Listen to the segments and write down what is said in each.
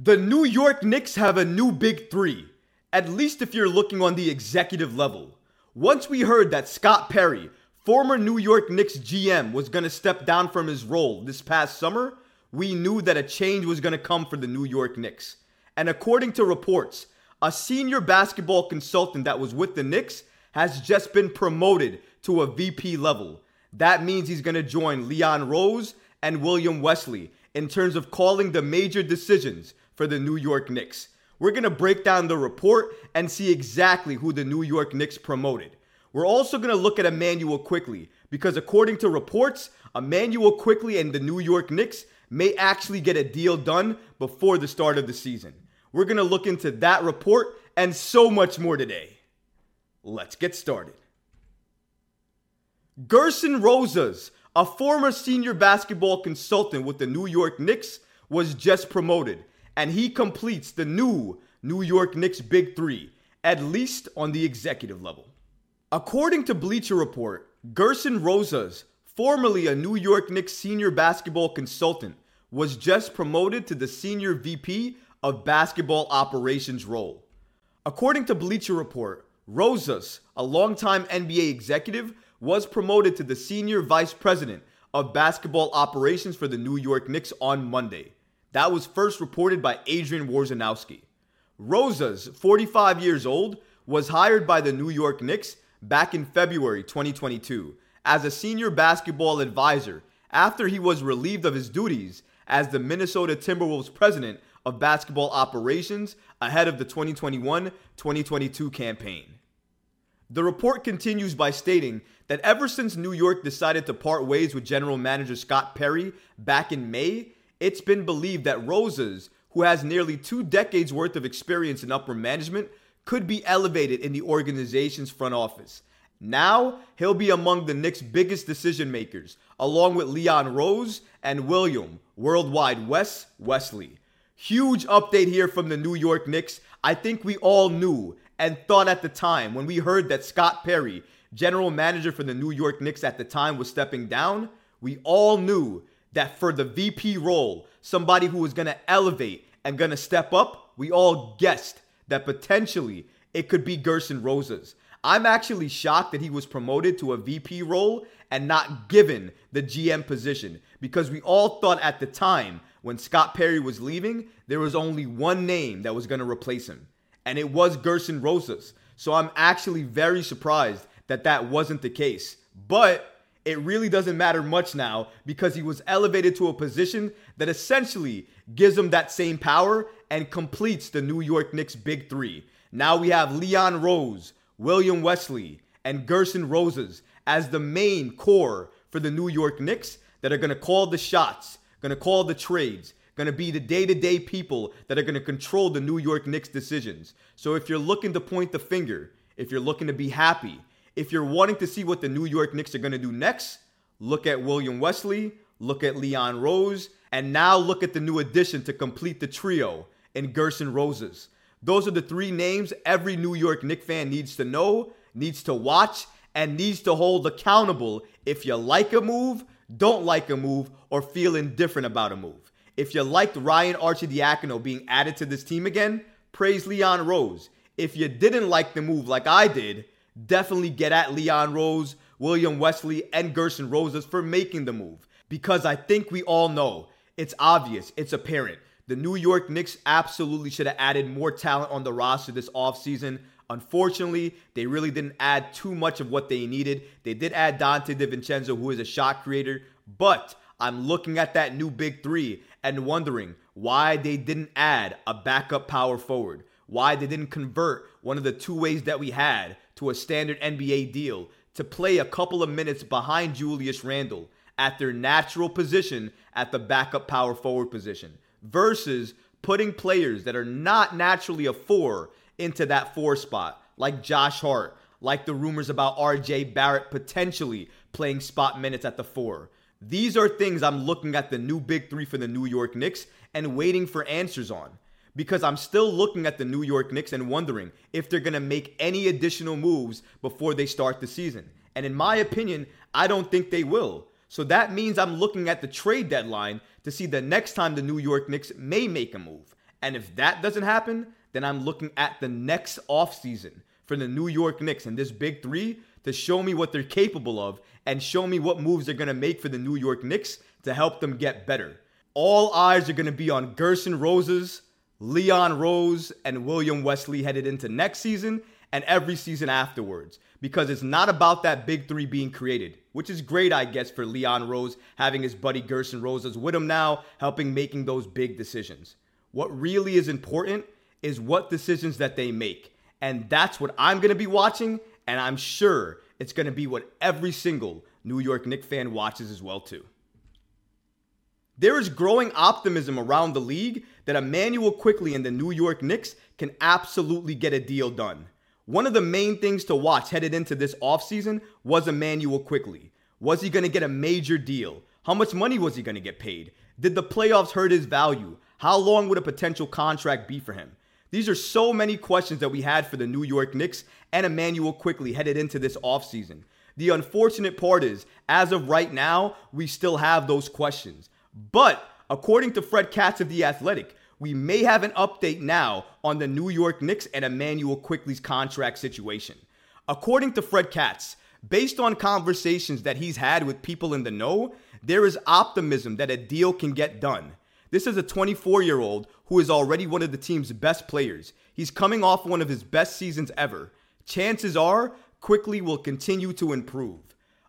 The New York Knicks have a new big three, at least if you're looking on the executive level. Once we heard that Scott Perry, former New York Knicks GM, was going to step down from his role this past summer, we knew that a change was going to come for the New York Knicks. And according to reports, a senior basketball consultant that was with the Knicks has just been promoted to a VP level. That means he's going to join Leon Rose and William Wesley in terms of calling the major decisions for the New York Knicks. We're going to break down the report and see exactly who the New York Knicks promoted. We're also going to look at Immanuel Quickley because, according to reports, Immanuel Quickley and the New York Knicks may actually get a deal done before the start of the season. We're going to look into that report and so much more today. Let's get started. Gersson Rosas, a former senior basketball consultant with the New York Knicks, was just promoted and he completes the new New York Knicks Big Three, at least on the executive level. According to Bleacher Report, Gersson Rosas, formerly a New York Knicks senior basketball consultant, was just promoted to the senior VP of basketball operations role. According to Bleacher Report, Rosas, a longtime NBA executive, was promoted to the senior vice president of basketball operations for the New York Knicks on Monday. That was first reported by Adrian Wojnarowski. Rosas, 45 years old, was hired by the New York Knicks back in February 2022 as a senior basketball advisor after he was relieved of his duties as the Minnesota Timberwolves president of basketball operations ahead of the 2021 2022 campaign. The report continues by stating that ever since New York decided to part ways with general manager Scott Perry back in May, it's been believed that Rosas, who has nearly two decades worth of experience in upper management, could be elevated in the organization's front office. Now, he'll be among the Knicks' biggest decision makers, along with Leon Rose and William Worldwide Wes Wesley. Huge update here from the New York Knicks. I think we all knew and thought at the time when we heard that Scott Perry, general manager for the New York Knicks at the time, was stepping down. We all knew that for the VP role, somebody who was going to elevate and going to step up, we all guessed that potentially it could be Gersson Rosas. I'm actually shocked that he was promoted to a VP role and not given the GM position because we all thought at the time when Scott Perry was leaving, there was only one name that was going to replace him, and it was Gersson Rosas. So I'm actually very surprised that that wasn't the case. But it really doesn't matter much now because he was elevated to a position that essentially gives him that same power and completes the New York Knicks big three. Now we have Leon Rose, William Wesley, and Gersson Rosas as the main core for the New York Knicks that are going to call the shots, going to call the trades, going to be the day to day people that are going to control the New York Knicks decisions. So if you're looking to point the finger, if you're looking to be happy, if you're wanting to see what the New York Knicks are going to do next, look at William Wesley, look at Leon Rose, and now look at the new addition to complete the trio in Gersson Rosas. Those are the three names every New York Knicks fan needs to know, needs to watch, and needs to hold accountable if you like a move, don't like a move, or feel indifferent about a move. If you liked Ryan Arcidiacono being added to this team again, praise Leon Rose. If you didn't like the move like I did, definitely get at Leon Rose, William Wesley, and Gersson Rosas for making the move. Because I think we all know, it's obvious, it's apparent. The New York Knicks absolutely should have added more talent on the roster this offseason. Unfortunately, they really didn't add too much of what they needed. They did add Donte DiVincenzo, who is a shot creator, but I'm looking at that new big three and wondering why they didn't add a backup power forward, why they didn't convert one of the two ways that we had to a standard NBA deal to play a couple of minutes behind Julius Randle at their natural position at the backup power forward position versus putting players that are not naturally a four into that four spot, like Josh Hart, like the rumors about RJ Barrett potentially playing spot minutes at the four. These are things I'm looking at the new big three for the New York Knicks and waiting for answers on because I'm still looking at the New York Knicks and wondering if they're going to make any additional moves before they start the season. And in my opinion, I don't think they will. So that means I'm looking at the trade deadline to see the next time the New York Knicks may make a move. And if that doesn't happen, then I'm looking at the next offseason for the New York Knicks and this big three to show me what they're capable of and show me what moves they're going to make for the New York Knicks to help them get better. All eyes are going to be on Gersson Rosas, Leon Rose, and William Wesley headed into next season and every season afterwards because it's not about that big three being created, which is great, I guess, for Leon Rose having his buddy Gersson Rosas with him now, helping making those big decisions. What really is important is what decisions that they make. And that's what I'm going to be watching, and I'm sure it's going to be what every single New York Knicks fan watches as well too. There is growing optimism around the league that Immanuel Quickley and the New York Knicks can absolutely get a deal done. One of the main things to watch headed into this offseason was Immanuel Quickley. Was he going to get a major deal? How much money was he going to get paid? Did the playoffs hurt his value? How long would a potential contract be for him? These are so many questions that we had for the New York Knicks and Immanuel Quickley headed into this offseason. The unfortunate part is, as of right now, we still have those questions. But according to Fred Katz of The Athletic, we may have an update now on the New York Knicks and Immanuel Quickley's contract situation. According to Fred Katz, based on conversations that he's had with people in the know, there is optimism that a deal can get done. This is a 24 year old who is already one of the team's best players. He's coming off one of his best seasons ever. Chances are, Quickley will continue to improve.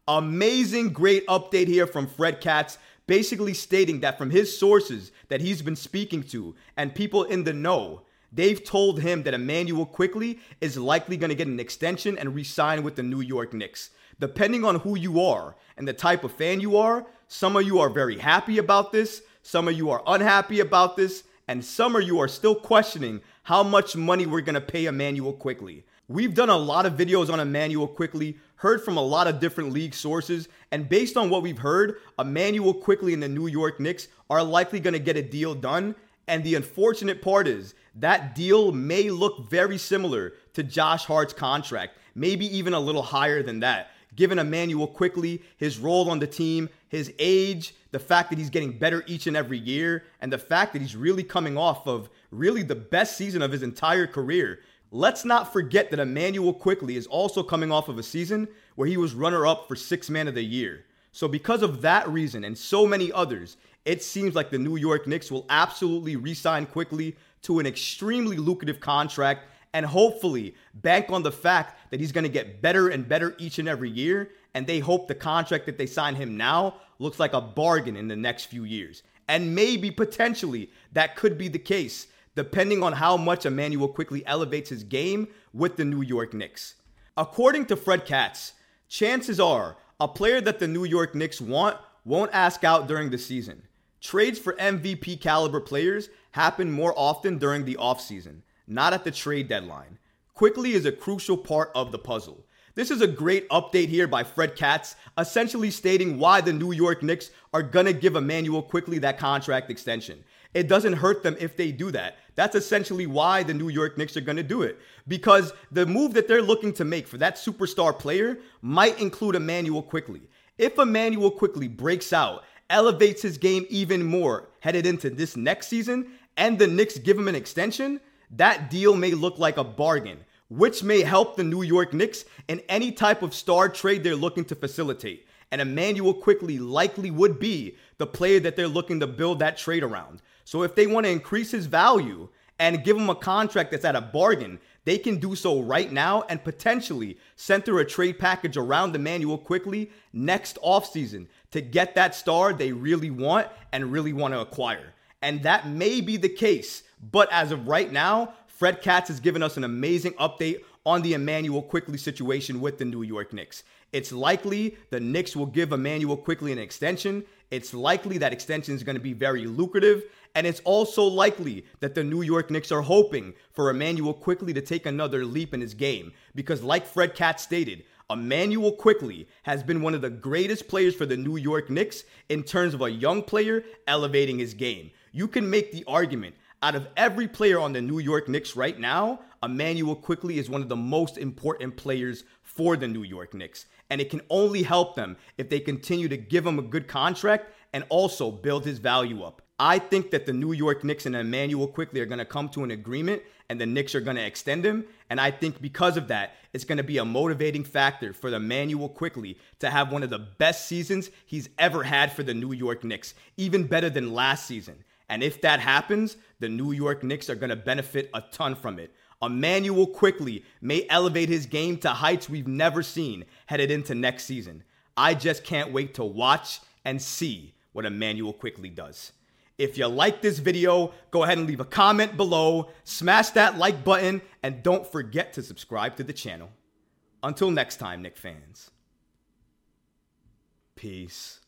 Amazing, great update here from Fred Katz basically stating that from his sources that he's been speaking to and people in the know, they've told him that Immanuel Quickley is likely going to get an extension and re-sign with the New York Knicks. Depending on who you are and the type of fan you are, some of you are very happy about this, some of you are unhappy about this, and some of you are still questioning how much money we're going to pay Immanuel Quickley. We've done a lot of videos on Immanuel Quickley, heard from a lot of different league sources, and based on what we've heard, Immanuel Quickley and the New York Knicks are likely going to get a deal done. And the unfortunate part is that deal may look very similar to Josh Hart's contract, maybe even a little higher than that. Given Immanuel Quickley, his role on the team, his age, the fact that he's getting better each and every year, and the fact that he's really coming off of really the best season of his entire career. Let's not forget that Immanuel Quickley is also coming off of a season where he was runner up for six man of the year. So, because of that reason and so many others, it seems like the New York Knicks will absolutely re sign Quickley to an extremely lucrative contract and hopefully bank on the fact that he's going to get better and better each and every year. And they hope the contract that they sign him now looks like a bargain in the next few years. And maybe potentially that could be the case depending on how much Immanuel Quickley elevates his game with the New York Knicks. According to Fred Katz, chances are a player that the New York Knicks want won't ask out during the season. Trades for MVP caliber players happen more often during the offseason, not at the trade deadline. Quickley is a crucial part of the puzzle. This is a great update here by Fred Katz, essentially stating why the New York Knicks are gonna give Immanuel Quickley that contract extension. It doesn't hurt them if they do that. That's essentially why the New York Knicks are going to do it. Because the move that they're looking to make for that superstar player might include Immanuel Quickley. If Immanuel Quickley breaks out, elevates his game even more headed into this next season, and the Knicks give him an extension, that deal may look like a bargain, which may help the New York Knicks in any type of star trade they're looking to facilitate. And Immanuel Quickley likely would be the player that they're looking to build that trade around. So if they want to increase his value and give him a contract that's at a bargain, they can do so right now and potentially center a trade package around Immanuel Quickley next offseason to get that star they really want and really want to acquire. And that may be the case, but as of right now, Fred Katz has given us an amazing update on the Immanuel Quickley situation with the New York Knicks. It's likely the Knicks will give Immanuel Quickley an extension. It's likely that extension is going to be very lucrative. And it's also likely that the New York Knicks are hoping for Immanuel Quickley to take another leap in his game. Because, like Fred Katz stated, Immanuel Quickley has been one of the greatest players for the New York Knicks in terms of a young player elevating his game. You can make the argument out of every player on the New York Knicks right now, Immanuel Quickley is one of the most important players for the New York Knicks. And it can only help them if they continue to give him a good contract and also build his value up. I think that the New York Knicks and Immanuel Quickley are going to come to an agreement and the Knicks are going to extend him. And I think because of that, it's going to be a motivating factor for the Immanuel Quickley to have one of the best seasons he's ever had for the New York Knicks, even better than last season. And if that happens, the New York Knicks are going to benefit a ton from it. Immanuel Quickley may elevate his game to heights we've never seen headed into next season. I just can't wait to watch and see what Immanuel Quickley does. If you like this video, go ahead and leave a comment below, smash that like button, and don't forget to subscribe to the channel. Until next time, Knick fans. Peace.